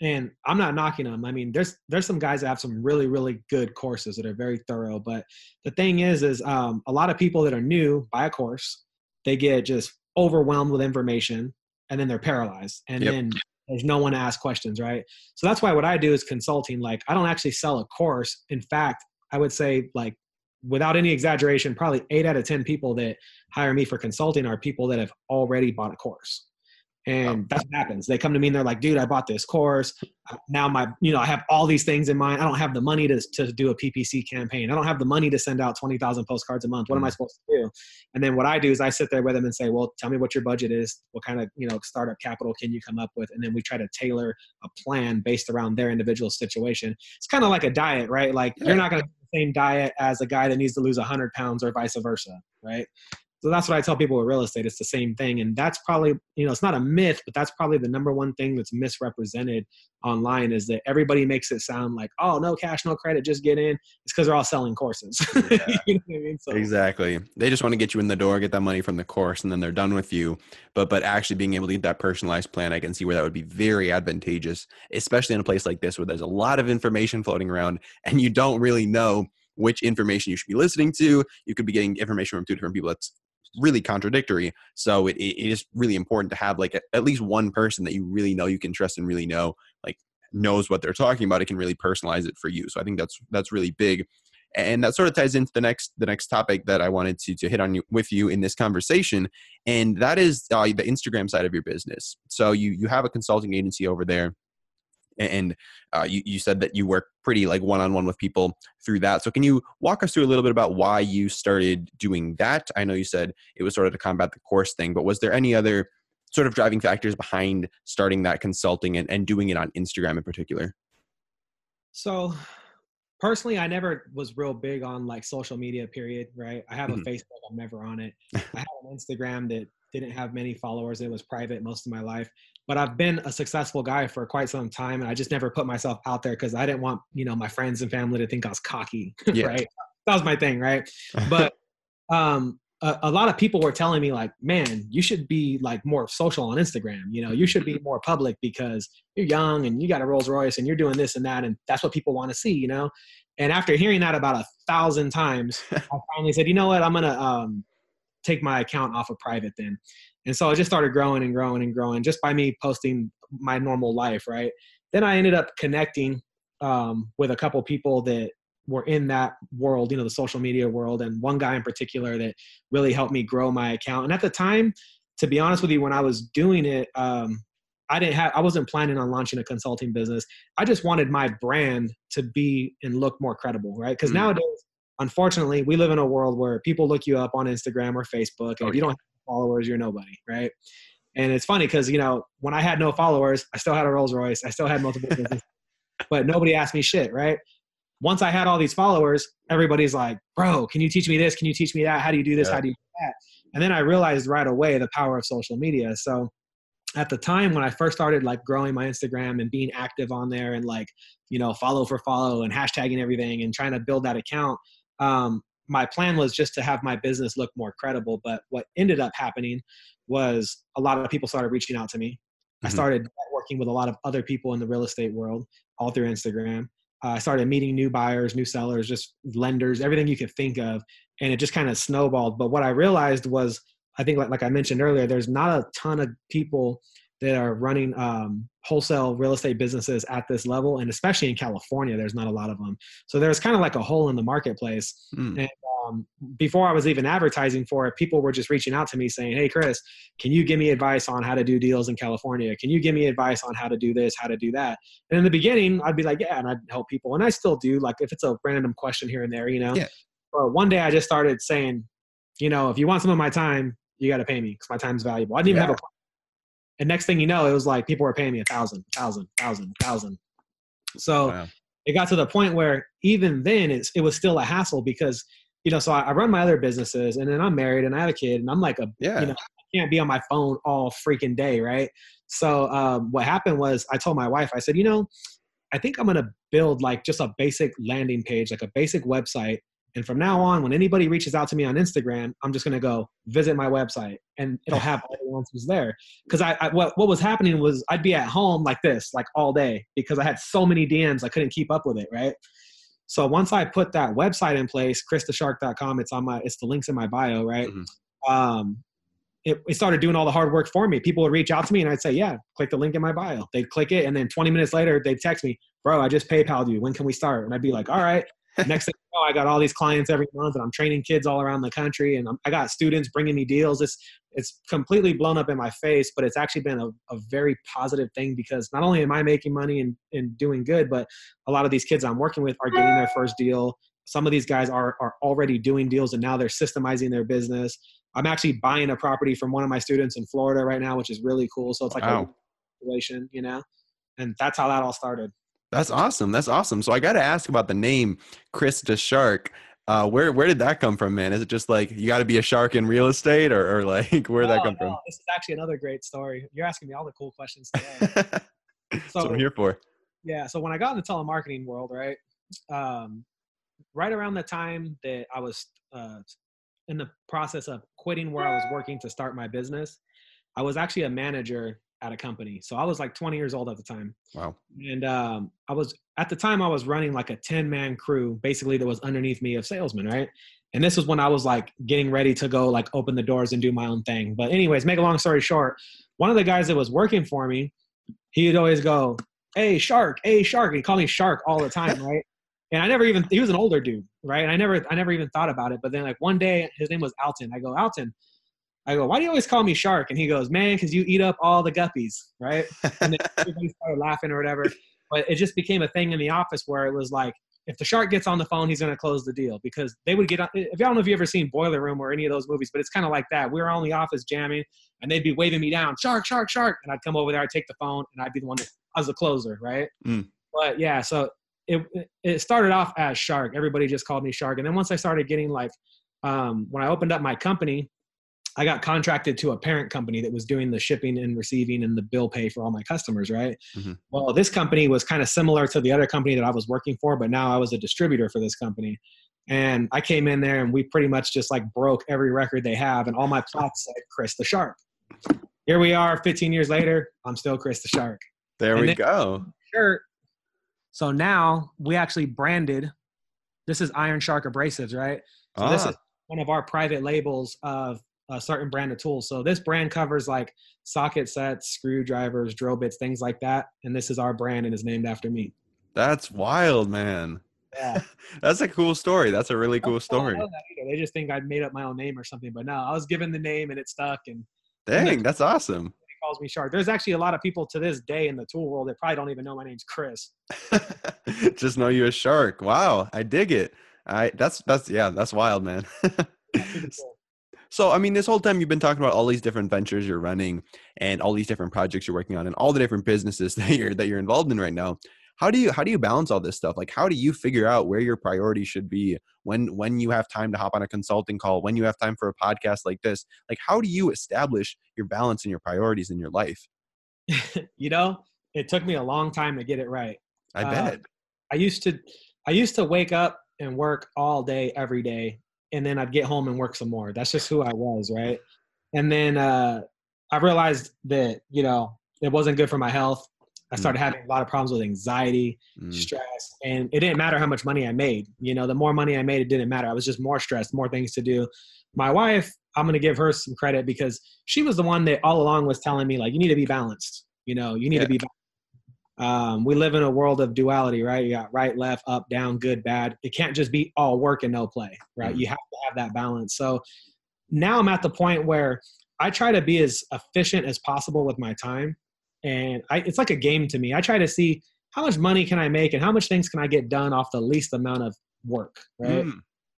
And I'm not knocking them. I mean, there's there's some guys that have some really really good courses that are very thorough. But the thing is, is um, a lot of people that are new buy a course, they get just overwhelmed with information, and then they're paralyzed, and yep. then there's no one to ask questions, right? So that's why what I do is consulting. Like I don't actually sell a course. In fact, I would say like without any exaggeration, probably eight out of 10 people that hire me for consulting are people that have already bought a course and that's what happens. They come to me and they're like dude i bought this course. Now my you know i have all these things in mind. I don't have the money to, to do a ppc campaign. I don't have the money to send out 20000 postcards a month. What am i mm. supposed to do? And then what i do is i sit there with them and say well tell me what your budget is. What kind of you know startup capital can you come up with? And then we try to tailor a plan based around their individual situation. It's kind of like a diet right? Like you're not going to the same diet as a guy that needs to lose 100 pounds or vice versa right so that's what I tell people with real estate. It's the same thing. And that's probably, you know, it's not a myth, but that's probably the number one thing that's misrepresented online is that everybody makes it sound like, oh, no cash, no credit, just get in. It's because they're all selling courses. (laughs) Yeah. you know I mean? so, exactly. They just want to get you in the door, get that money from the course, and then they're done with you. But but actually being able to get that personalized plan, I can see where that would be very advantageous, especially in a place like this where there's a lot of information floating around and you don't really know which information you should be listening to. You could be getting information from two different people. That's really contradictory. So it, it is really important to have like a, at least one person that you really know you can trust and really know like knows what they're talking about. It can really personalize it for you. So I think that's that's really big. And that sort of ties into the next the next topic that I wanted to to hit on you, with you in this conversation, and that is uh, the Instagram side of your business. So you you have a consulting agency over there and uh, you, you said that you work pretty like one-on-one with people through that. So can you walk us through a little bit about why you started doing that? I know you said it was sort of to combat the course thing but was there any other sort of driving factors behind starting that consulting and, and doing it on instagram in particular? So personally i never was real big on like social media period right? I have mm-hmm. a facebook i'm never on it. (laughs) I have an instagram that didn't have many followers it was private most of my life but I've been a successful guy for quite some time, and I just never put myself out there because I didn't want you know my friends and family to think I was cocky, (laughs) yeah. right? That was my thing, right? (laughs) But um, a, a, lot of people were telling me like, man, you should be like more social on Instagram. You know, you should be more public because you're young and you got a Rolls Royce and you're doing this and that, and that's what people want to see. You know, and after hearing that about a thousand times, (laughs) I finally said, you know what, I'm gonna um, take my account off of private then and so it just started growing and growing and growing just by me posting my normal life, right? Then I ended up connecting um, with a couple people that were in that world, you know, the social media world, and one guy in particular that really helped me grow my account. And at the time, to be honest with you, when I was doing it, um, I didn't have, I wasn't planning on launching a consulting business. I just wanted my brand to be and look more credible, right? Because mm. nowadays, unfortunately, we live in a world where people look you up on Instagram or Facebook, and oh, if you don't have followers, you're nobody, right? And it's funny because you know when I had no followers, I still had a Rolls Royce, I still had multiple (laughs) businesses, but nobody asked me shit, right? Once I had all these followers, everybody's like, "Bro, can you teach me this? Can you teach me that? How do you do this? Yeah. How do you do that?" And then I realized right away the power of social media. So at the time when I first started like growing my Instagram and being active on there and like, you know, follow for follow and hashtagging everything and trying to build that account, um, my plan was just to have my business look more credible. But what ended up happening was a lot of people started reaching out to me. Mm-hmm. I started working with a lot of other people in the real estate world, all through Instagram. Uh, I started meeting new buyers, new sellers, just lenders, everything you could think of. And it just kind of snowballed. But what I realized was, I think, like, like I mentioned earlier, there's not a ton of people that are running um, wholesale real estate businesses at this level and especially in california there's not a lot of them so there's kind of like a hole in the marketplace mm. and um, before I was even advertising for it, people were just reaching out to me saying, "Hey, Chris, can you give me advice on how to do deals in California? Can you give me advice on how to do this, how to do that?" And in the beginning, I'd be like, "Yeah," and I'd help people, and I still do. Like if it's a random question here and there, you know. Yeah. But one day, I just started saying, you know, if you want some of my time, you got to pay me because my time's valuable. I didn't even have a. And next thing you know, it was like people were paying me a thousand, thousand, thousand, thousand. So Wow. it got to the point where even then it's, it was still a hassle because you know so I, I run my other businesses and then i'm married and i have a kid and i'm like a Yeah. you know i can't be on my phone all freaking day right so um, what happened was i told my wife i said you know i think i'm going to build like just a basic landing page like a basic website and from now on when anybody reaches out to me on instagram i'm just going to go visit my website and it'll have all the answers there because I, I what, what was happening was i'd be at home like this like all day because i had so many dms i couldn't keep up with it right so once I put that website in place, christheshark.com, it's on my, it's the links in my bio, right? Mhm. Um, it, it started doing all the hard work for me. People would reach out to me and I'd say, yeah, click the link in my bio. They'd click it. And then 20 minutes later, they'd text me, bro, I just PayPal'd you. When can we start? And I'd be like, all right. Next thing you know, I got all these clients every month and I'm training kids all around the country and I'm, I got students bringing me deals. It's, it's completely blown up in my face, but it's actually been a, a very positive thing because not only am I making money and, and doing good, but a lot of these kids I'm working with are getting their first deal. Some of these guys are, are already doing deals and now they're systemizing their business. I'm actually buying a property from one of my students in Florida right now, which is really cool. So it's like a Wow. situation, you know, and that's how that all started. That's awesome. That's awesome. So I got to ask about the name Kris the Shark. Uh, where where did that come from, man? Is it just like you got to be a shark in real estate, or, or like (laughs) where did that come no, This is actually another great story. You're asking me all the cool questions (laughs) today. from? That's what So- I'm here for. yeah so when i got in the telemarketing world right um, right around the time that i was uh, in the process of quitting where i was working to start my business i was actually a manager at a company. So i was like 20 years old at the time. Wow. and um, i was at the time i was running like a 10 man crew basically that was underneath me of salesmen right? And this was when i was like getting ready to go like open the doors and do my own thing. But anyways make a long story short one of the guys that was working for me he'd always go hey shark hey shark he called me shark all the time (laughs) right? And i never even he was an older dude right? And i never i never even thought about it. But then like one day his name was alton. I go alton i go why do you always call me shark? And he goes man because you eat up all the guppies right? And then (laughs) everybody started laughing or whatever. But it just became a thing in the office where it was like if the shark gets on the phone he's going to close the deal because they would get on if y'all don't know if you ever seen boiler room or any of those movies but it's kind of like that. We were all in the office jamming and they'd be waving me down shark shark shark and i'd come over there i'd take the phone and i'd be the one that I was the closer right? Mm. but yeah so it it started off as shark. Everybody just called me shark. And then once i started getting like um, when i opened up my company I got contracted to a parent company that was doing the shipping and receiving and the bill pay for all my customers, right? Mhm. Well, this company was kind of similar to the other company that I was working for, but now I was a distributor for this company. And I came in there and we pretty much just like broke every record they have, and all my plaques said Kris the Shark. Here we are 15 years later, I'm still Kris the Shark There And we go. shirt. So now we actually branded. This is Iron Shark Abrasives, right? So this Ah, is one of our private labels of a certain brand of tools. So this brand covers like socket sets, screwdrivers, drill bits, things like that. And this is our brand and is named after me. that's wild, man. Yeah. (laughs) That's a cool story. That's a really cool story. know that either. They just think I'd made up my own name or something. But no, I was given the name and it stuck and Dang, that's awesome. he calls me Shark. There's actually a lot of people to this day in the tool world that probably don't even know my name's Kris. (laughs) Just know you're a shark. Wow, I dig it. I that's that's yeah, that's wild, man. (laughs) So, I mean, this whole time you've been talking about all these different ventures you're running and all these different projects you're working on and all the different businesses (laughs) that you're that you're involved in right now. How do you how do you balance all this stuff? Like how do you figure out where your priorities should be when when you have time to hop on a consulting call, when you have time for a podcast like this? Like how do you establish your balance and your priorities in your life? (laughs) you know, it took me a long time to get it right. I Uh, bet. I used to I used to wake up and work all day every day and then I'd get home and work some more. That's just who I was, right? And then uh I realized that, you know, it wasn't good for my health. I Mm. started having a lot of problems with anxiety, Mm, stress, and it didn't matter how much money I made. You know, the more money I made, it didn't matter. I was just more stressed, more things to do. My wife, I'm going to give her some credit because she was the one that all along was telling me, like, you need to be balanced. You know, you need Yeah. to be balanced. Um, we live in a world of duality, right? You got right, left, up, down, good, bad. It can't just be all work and no play, right? Mm-hmm. You have to have that balance. So now I'm at the point where I try to be as efficient as possible with my time. And I, it's like a game to me. I try to see how much money can I make and how much things can I get done off the least amount of work, right? Mm.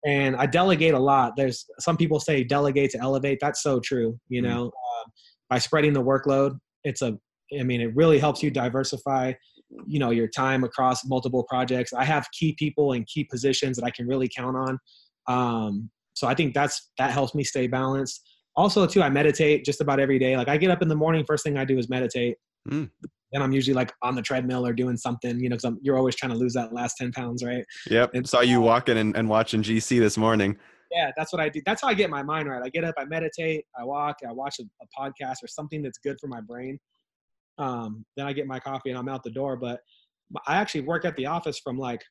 And I delegate a lot. There's some people say delegate to elevate. That's so true. You mm. know, uh, by spreading the workload, it's a I mean, it really helps you diversify, you know, your time across multiple projects. I have key people and key positions that I can really count on. Um, so I think that's that helps me stay balanced. Also, too, I meditate just about every day. Like I get up in the morning, first thing I do is meditate. Mm. Then I'm usually like on the treadmill or doing something, you know, because you're always trying to lose that last 10 pounds, right? Yep. And saw you walking and, and watching GC this morning. Yeah, that's what I do. That's how I get my mind right. I get up, I meditate, I walk, I watch a, a podcast or something that's good for my brain. Um, then I get my coffee and I'm out the door. But I actually work at the office from like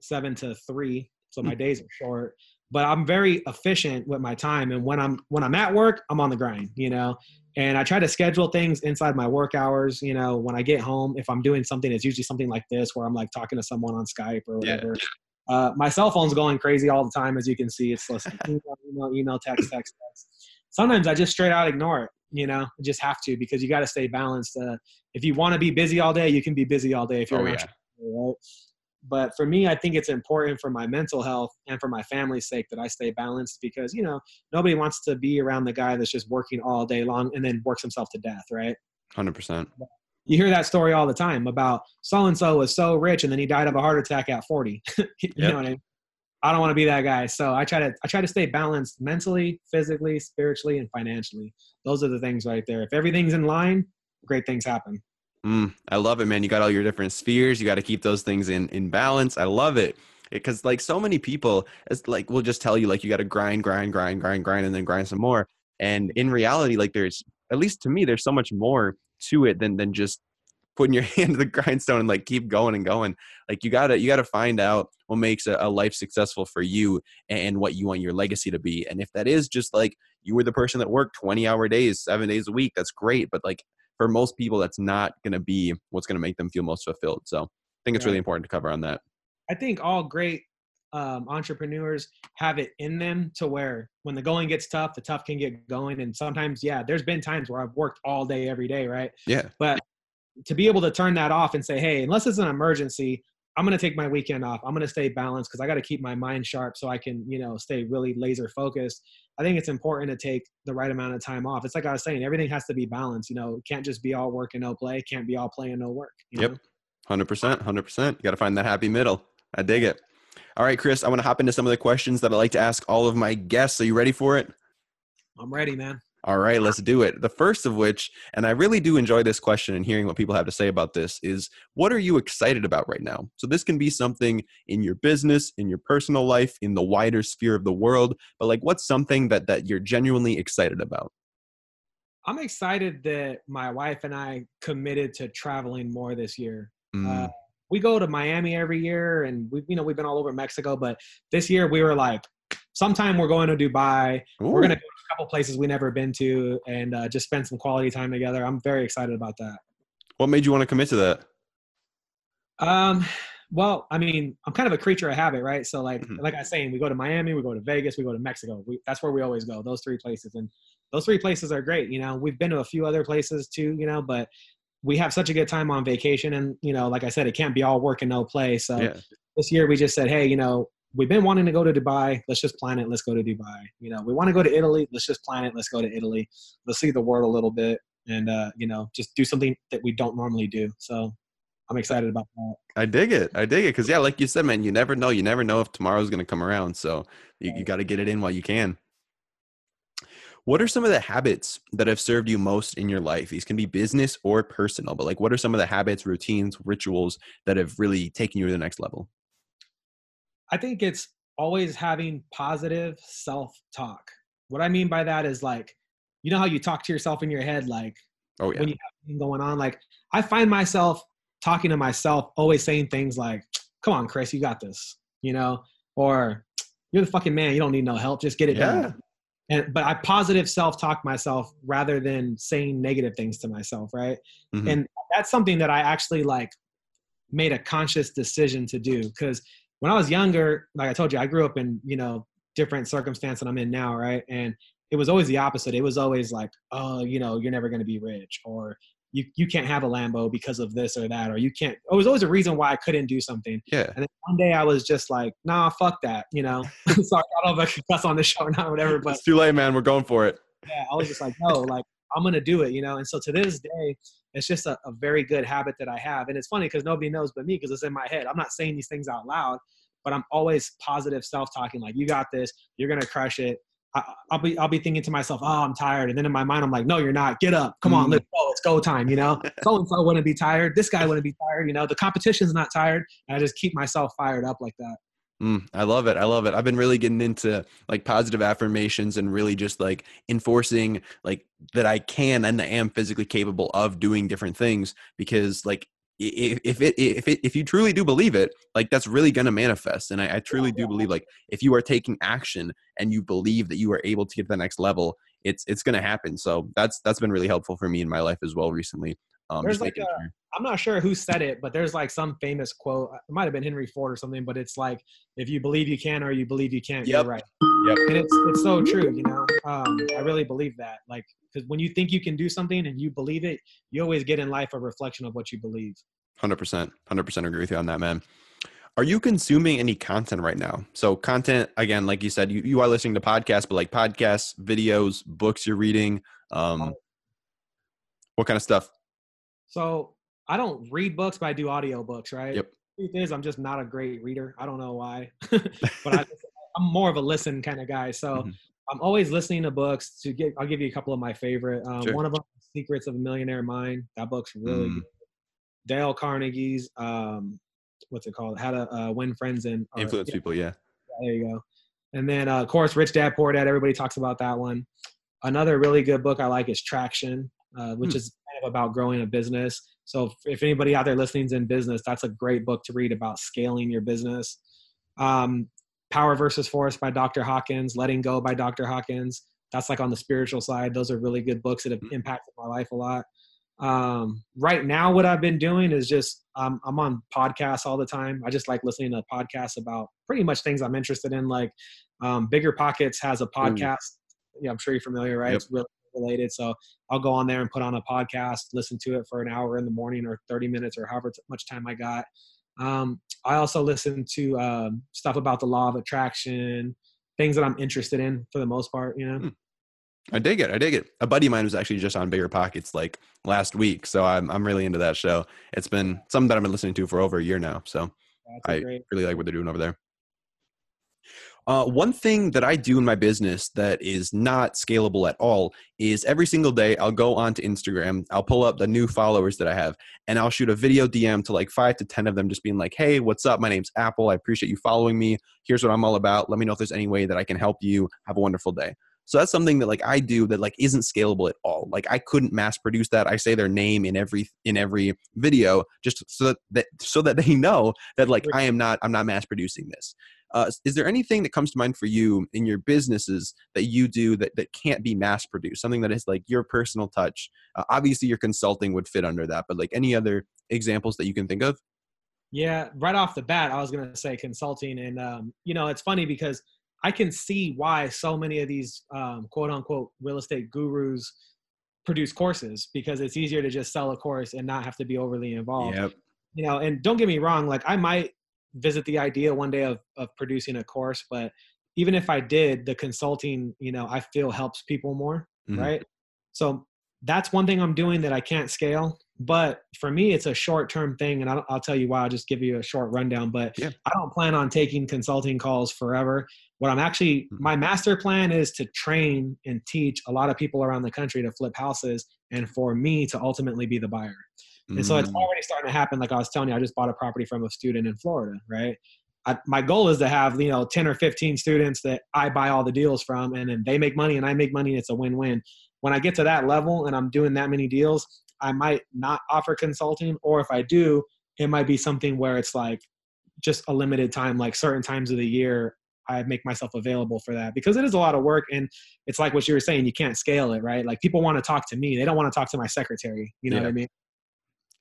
seven to three, so my hmm. days are short. But I'm very efficient with my time, and when I'm when I'm at work, I'm on the grind, you know. And I try to schedule things inside my work hours. You know, when I get home, if I'm doing something, it's usually something like this, where I'm like talking to someone on Skype or whatever. Yeah. Uh, my cell phone's going crazy all the time, as you can see. It's (laughs) email, email, email, text, text, text. Sometimes I just straight out ignore it you know just have to because you got to stay balanced uh, if you want to be busy all day you can be busy all day if you're oh, yeah. right but for me i think it's important for my mental health and for my family's sake that i stay balanced because you know nobody wants to be around the guy that's just working all day long and then works himself to death right 100% you hear that story all the time about so and so was so rich and then he died of a heart attack at 40 (laughs) you yep. know what i mean I don't want to be that guy. So I try to I try to stay balanced mentally, physically, spiritually, and financially. Those are the things right there. If everything's in line, great things happen. Mm, I love it, man. You got all your different spheres. You got to keep those things in in balance. I love it because like so many people, it's like will just tell you like you got to grind, grind, grind, grind, grind, and then grind some more. And in reality, like there's at least to me, there's so much more to it than than just putting your (laughs) hand to the grindstone and like keep going and going like you gotta you gotta find out what makes a, a, life successful for you and what you want your legacy to be and if that is just like you were the person that worked 20 hour days seven days a week that's great but like for most people that's not gonna be what's gonna make them feel most fulfilled so i think it's really important to cover on that i think all great um, entrepreneurs have it in them to where when the going gets tough, the tough can get going. And sometimes, yeah, there's been times where I've worked all day every day, right? Yeah. But to be able to turn that off and say, hey, unless it's an emergency, I'm going to take my weekend off. I'm going to stay balanced because I got to keep my mind sharp so I can, you know, stay really laser focused. I think it's important to take the right amount of time off. It's like I was saying, everything has to be balanced. You know, it can't just be all work and no play. It can't be all play and no work. yep. Know? 100%. 100%. You got to find that happy middle. I dig it. All right, Kris, I want to hop into some of the questions that I like to ask all of my guests. Are you ready for it? I'm ready, man. All right, let's do it. The first of which, and I really do enjoy this question and hearing what people have to say about this, is what are you excited about right now? So, this can be something in your business, in your personal life, in the wider sphere of the world, but like what's something that, that you're genuinely excited about? I'm excited that my wife and I committed to traveling more this year. Mm. Uh, we go to Miami every year and we've you know we've been all over Mexico, but this year we were like sometime we're going to Dubai. Ooh. We're going to go to a couple places we never been to and uh, just spend some quality time together. I'm very excited about that. What made you want to commit to that? Um, well, I mean, I'm kind of a creature of habit, right? So like, mm-hmm. like I was saying, we go to Miami, we go to Vegas, we go to Mexico. We, that's where we always go. Those three places, and those three places are great. You know, we've been to a few other places too. You know, but we have such a good time on vacation, and you know, like I said, it can't be all work and no play. So yeah. this year we just said, hey, you know, we've been wanting to go to Dubai. Let's just plan it. Let's go to Dubai. You know, we want to go to Italy. Let's just plan it. Let's go to Italy. Let's see the world a little bit and, uh, you know, just do something that we don't normally do. So I'm excited about that. I dig it. I dig it. Cause yeah, like you said, man, you never know. You never know if tomorrow's going to come around. So you, you got to get it in while you can. What are some of the habits that have served you most in your life? These can be business or personal, but like what are some of the habits, routines, rituals that have really taken you to the next level? I think it's always having positive self talk. What I mean by that is like, you know how you talk to yourself in your head, like oh, yeah. when you have going on. Like I find myself talking to myself, always saying things like, "Come on, Kris, you got this," you know, or "You're the fucking man. You don't need no help. Just get it yeah. done." And but I positive self talk myself rather than saying negative things to myself, right? Mm-hmm. And that's something that I actually like made a conscious decision to do. Because when I was younger, like I told you, I grew up in you know different circumstance than I'm in now, right? And it was always the opposite. It was always like, oh, you know, you're never going to be rich, or you you can't have a Lambo because of this or that, or you can't. It was always a reason why I couldn't do something. Yeah. And then one day I was just like, nah, fuck that, you know. (laughs) Sorry, I don't know if I can cuss on the show or not, or whatever. But it's too late, man. We're going for it. yeah, I was just like, no, like I'm gonna do it, you know. And so to this day, it's just a, a very good habit that I have. And it's funny because nobody knows but me because it's in my head. I'm not saying these things out loud, but I'm always positive self-talking, like you got this, you're gonna crush it. I, will be I'll be thinking to myself, oh, I'm tired, and then in my mind, I'm like, no, you're not. Get up, come on, mm-hmm. let's go, it's go time. You know, so and so wouldn't be tired. This guy wouldn't be tired. You know, the competition's not tired, and I just keep myself fired up like that. Mm, I love it. I love it. I've been really getting into like positive affirmations and really just like enforcing like that I can and I am physically capable of doing different things because like if it if it if you truly do believe it like that's really to manifest and I, I truly do believe like if you are taking action and you believe that you are able to get to the next level it's it's to happen so that's that's been really helpful for me in my life as well recently um, there's like a, sure. I'm not sure who said it, but there's like some famous quote. It might have been Henry Ford or something, but it's like, if you believe you can or you believe you can't, yep. you're right. Yep. And it's it's so true, you know. Um, I really believe that. Like, because when you think you can do something and you believe it, you always get in life a reflection of what you believe. Hundred percent, hundred percent agree with you on that, man. Are you consuming any content right now? So content, again, like you said, you, you are listening to podcasts, but like podcasts, videos, books you're reading. Um, what kind of stuff? So I don't read books, but I do audio books, right? Yep. The truth is, I'm just not a great reader. I don't know why, (laughs) but I, (laughs) am more of a listen kind of guy. So mm-hmm. I'm always listening to books. To get, I'll give you a couple of my favorite. Um, sure. One of them, Secrets of a Millionaire Mind. That book's really mm. good. Dale Carnegie's, um, what's it called? How to uh, Win Friends and Influence yeah, People. Yeah. There you go. And then, uh, of course, Rich Dad Poor Dad. Everybody talks about that one. Another really good book I like is Traction, uh, which mm. is kind of about growing a business. So if, anybody out there listening is in business, that's a great book to read about scaling your business. Um, Power versus Force by Dr. Hawkins, Letting Go by Dr. Hawkins. That's like on the spiritual side. Those are really good books that have hmm. impacted my life a lot. Um, right now, what I've been doing is just um, I'm on podcasts all the time. I just like listening to podcasts about pretty much things I'm interested in. Like um, Bigger Pockets has a podcast. Ooh. Yeah, I'm sure you're familiar, right? Yep. It's really related. So I'll go on there and put on a podcast, listen to it for an hour in the morning or 30 minutes or however much time I got. Um, I also listen to um, stuff about the law of attraction, things that I'm interested in for the most part, you know. Hmm. I dig it. I dig it. A buddy of mine was actually just on Bigger Pockets like last week, so I'm I'm really into that show. It's been something that I've been listening to for over a year now, so I great. really like what they're doing over there. Uh, one thing that I do in my business that is not scalable at all is every single day I'll go onto Instagram, I'll pull up the new followers that I have, and I'll shoot a video DM to like five to 10 of them, just being like, hey, what's up? My name's Apple. I appreciate you following me. Here's what I'm all about. Let me know if there's any way that I can help you. Have a wonderful day. So that's something that like I do that like isn't scalable at all. Like I couldn't mass produce that. I say their name in every in every video just so that, that so that they know that like I am not I'm not mass producing this. Uh, is there anything that comes to mind for you in your businesses that you do that, that can't be mass produced? Something that is like your personal touch. Uh, obviously, your consulting would fit under that, but like any other examples that you can think of? Yeah, right off the bat, I was gonna say consulting, and um, you know, it's funny because I can see why so many of these um, quote unquote real estate gurus produce courses because it's easier to just sell a course and not have to be overly involved. Yep. You know, and don't get me wrong, like I might visit the idea one day of of producing a course, but even if I did, the consulting, you know, I feel helps people more, mm-hmm. right? So that's one thing I'm doing that I can't scale. But for me, it's a short term thing, and I'll, I'll, tell you why. I'll just give you a short rundown. But yeah. I don't plan on taking consulting calls forever. What I'm actually, mm-hmm. my master plan is to train and teach a lot of people around the country to flip houses, and for me to ultimately be the buyer. And so it's mm. already starting to happen. Like I was telling you, I just bought a property from a student in Florida, right? I, my goal is to have you know 10 or 15 students that I buy all the deals from, and then they make money and I make money. And it's a win-win. When I get to that level and I'm doing that many deals, I might not offer consulting, or if I do, it might be something where it's like just a limited time, like certain times of the year. I make myself available for that because it is a lot of work and it's like what you were saying, you can't scale it, right? Like people want to talk to me. They don't want to talk to my secretary. You know yeah. what I mean?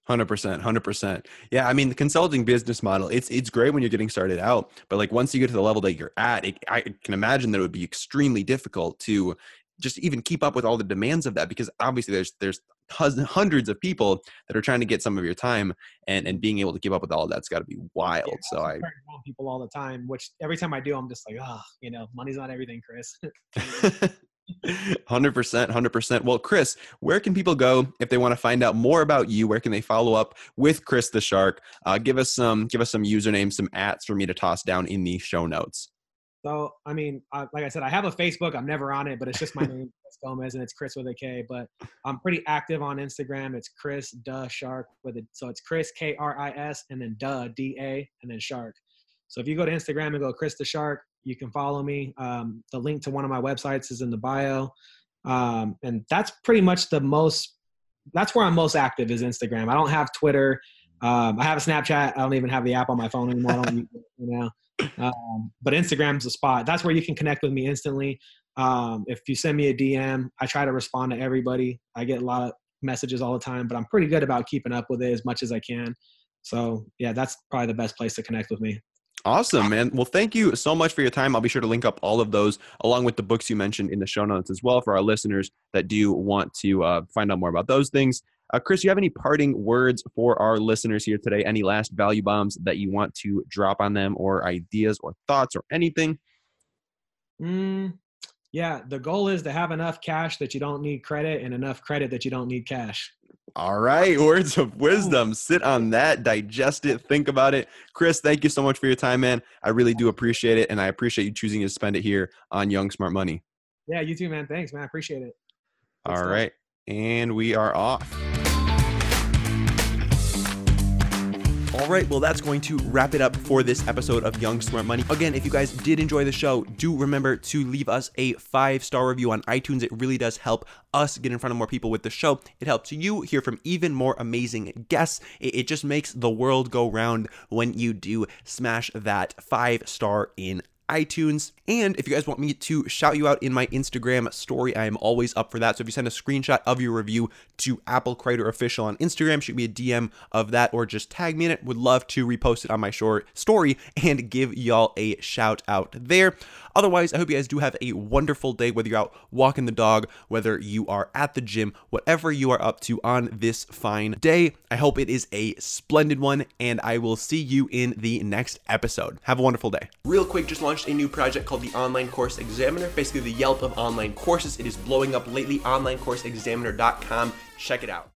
Hundred percent, hundred percent. Yeah, I mean the consulting business model. It's it's great when you're getting started out, but like once you get to the level that you're at, it, I can imagine that it would be extremely difficult to just even keep up with all the demands of that because obviously there's there's hundreds of people that are trying to get some of your time and and being able to keep up with all that's got to be wild. Yeah, so I people all the time, which every time I do, I'm just like, oh, you know, money's not everything, Kris. (laughs) (laughs) Hundred percent, hundred percent. Well, Kris, where can people go if they want to find out more about you? Where can they follow up with Kris the Shark? Uh, give us some, give us some usernames, some ats for me to toss down in the show notes. So, I mean, uh, like I said, I have a Facebook. I'm never on it, but it's just my name, Kris Gomez, and it's Kris with a K. But I'm pretty active on Instagram. It's Kris Duh Shark with it. So it's Kris K R I S and then Duh D A and then Shark. So if you go to Instagram and go Kris the Shark, you can follow me. Um, the link to one of my websites is in the bio. Um, and that's pretty much the most, that's where I'm most active is Instagram. I don't have Twitter. Um, I have a Snapchat. I don't even have the app on my phone anymore. I don't use it, know. Um, but Instagram's the spot. That's where you can connect with me instantly. Um, if you send me a DM, I try to respond to everybody. I get a lot of messages all the time, but I'm pretty good about keeping up with it as much as I can. So yeah, that's probably the best place to connect with me. Awesome, man. Well, thank you so much for your time. I'll be sure to link up all of those along with the books you mentioned in the show notes as well for our listeners that do want to uh, find out more about those things. Uh, Kris, do you have any parting words for our listeners here today? Any last value bombs that you want to drop on them, or ideas, or thoughts, or anything? Mm, yeah, the goal is to have enough cash that you don't need credit and enough credit that you don't need cash. All right, words of wisdom. Sit on that, digest it, think about it. Kris, thank you so much for your time, man. I really do appreciate it, and I appreciate you choosing to spend it here on Young Smart Money. Yeah, you too, man. Thanks, man. I appreciate it. Good All stuff. right, and we are off. All right, well, that's going to wrap it up for this episode of Young Smart Money. Again, if you guys did enjoy the show, do remember to leave us a five star review on iTunes. It really does help us get in front of more people with the show. It helps you hear from even more amazing guests. It, just makes the world go round when you do smash that five star in iTunes. And if you guys want me to shout you out in my Instagram story, I am always up for that. So if you send a screenshot of your review to Apple Crider Official on Instagram, shoot me a DM of that or just tag me in it. Would love to repost it on my short story and give y'all a shout out there. Otherwise, I hope you guys do have a wonderful day, whether you're out walking the dog, whether you are at the gym, whatever you are up to on this fine day. I hope it is a splendid one, and I will see you in the next episode. Have a wonderful day. Real quick, just launched a new project called the Online Course Examiner, basically the Yelp of online courses. It is blowing up lately, onlinecourseexaminer.com. Check it out.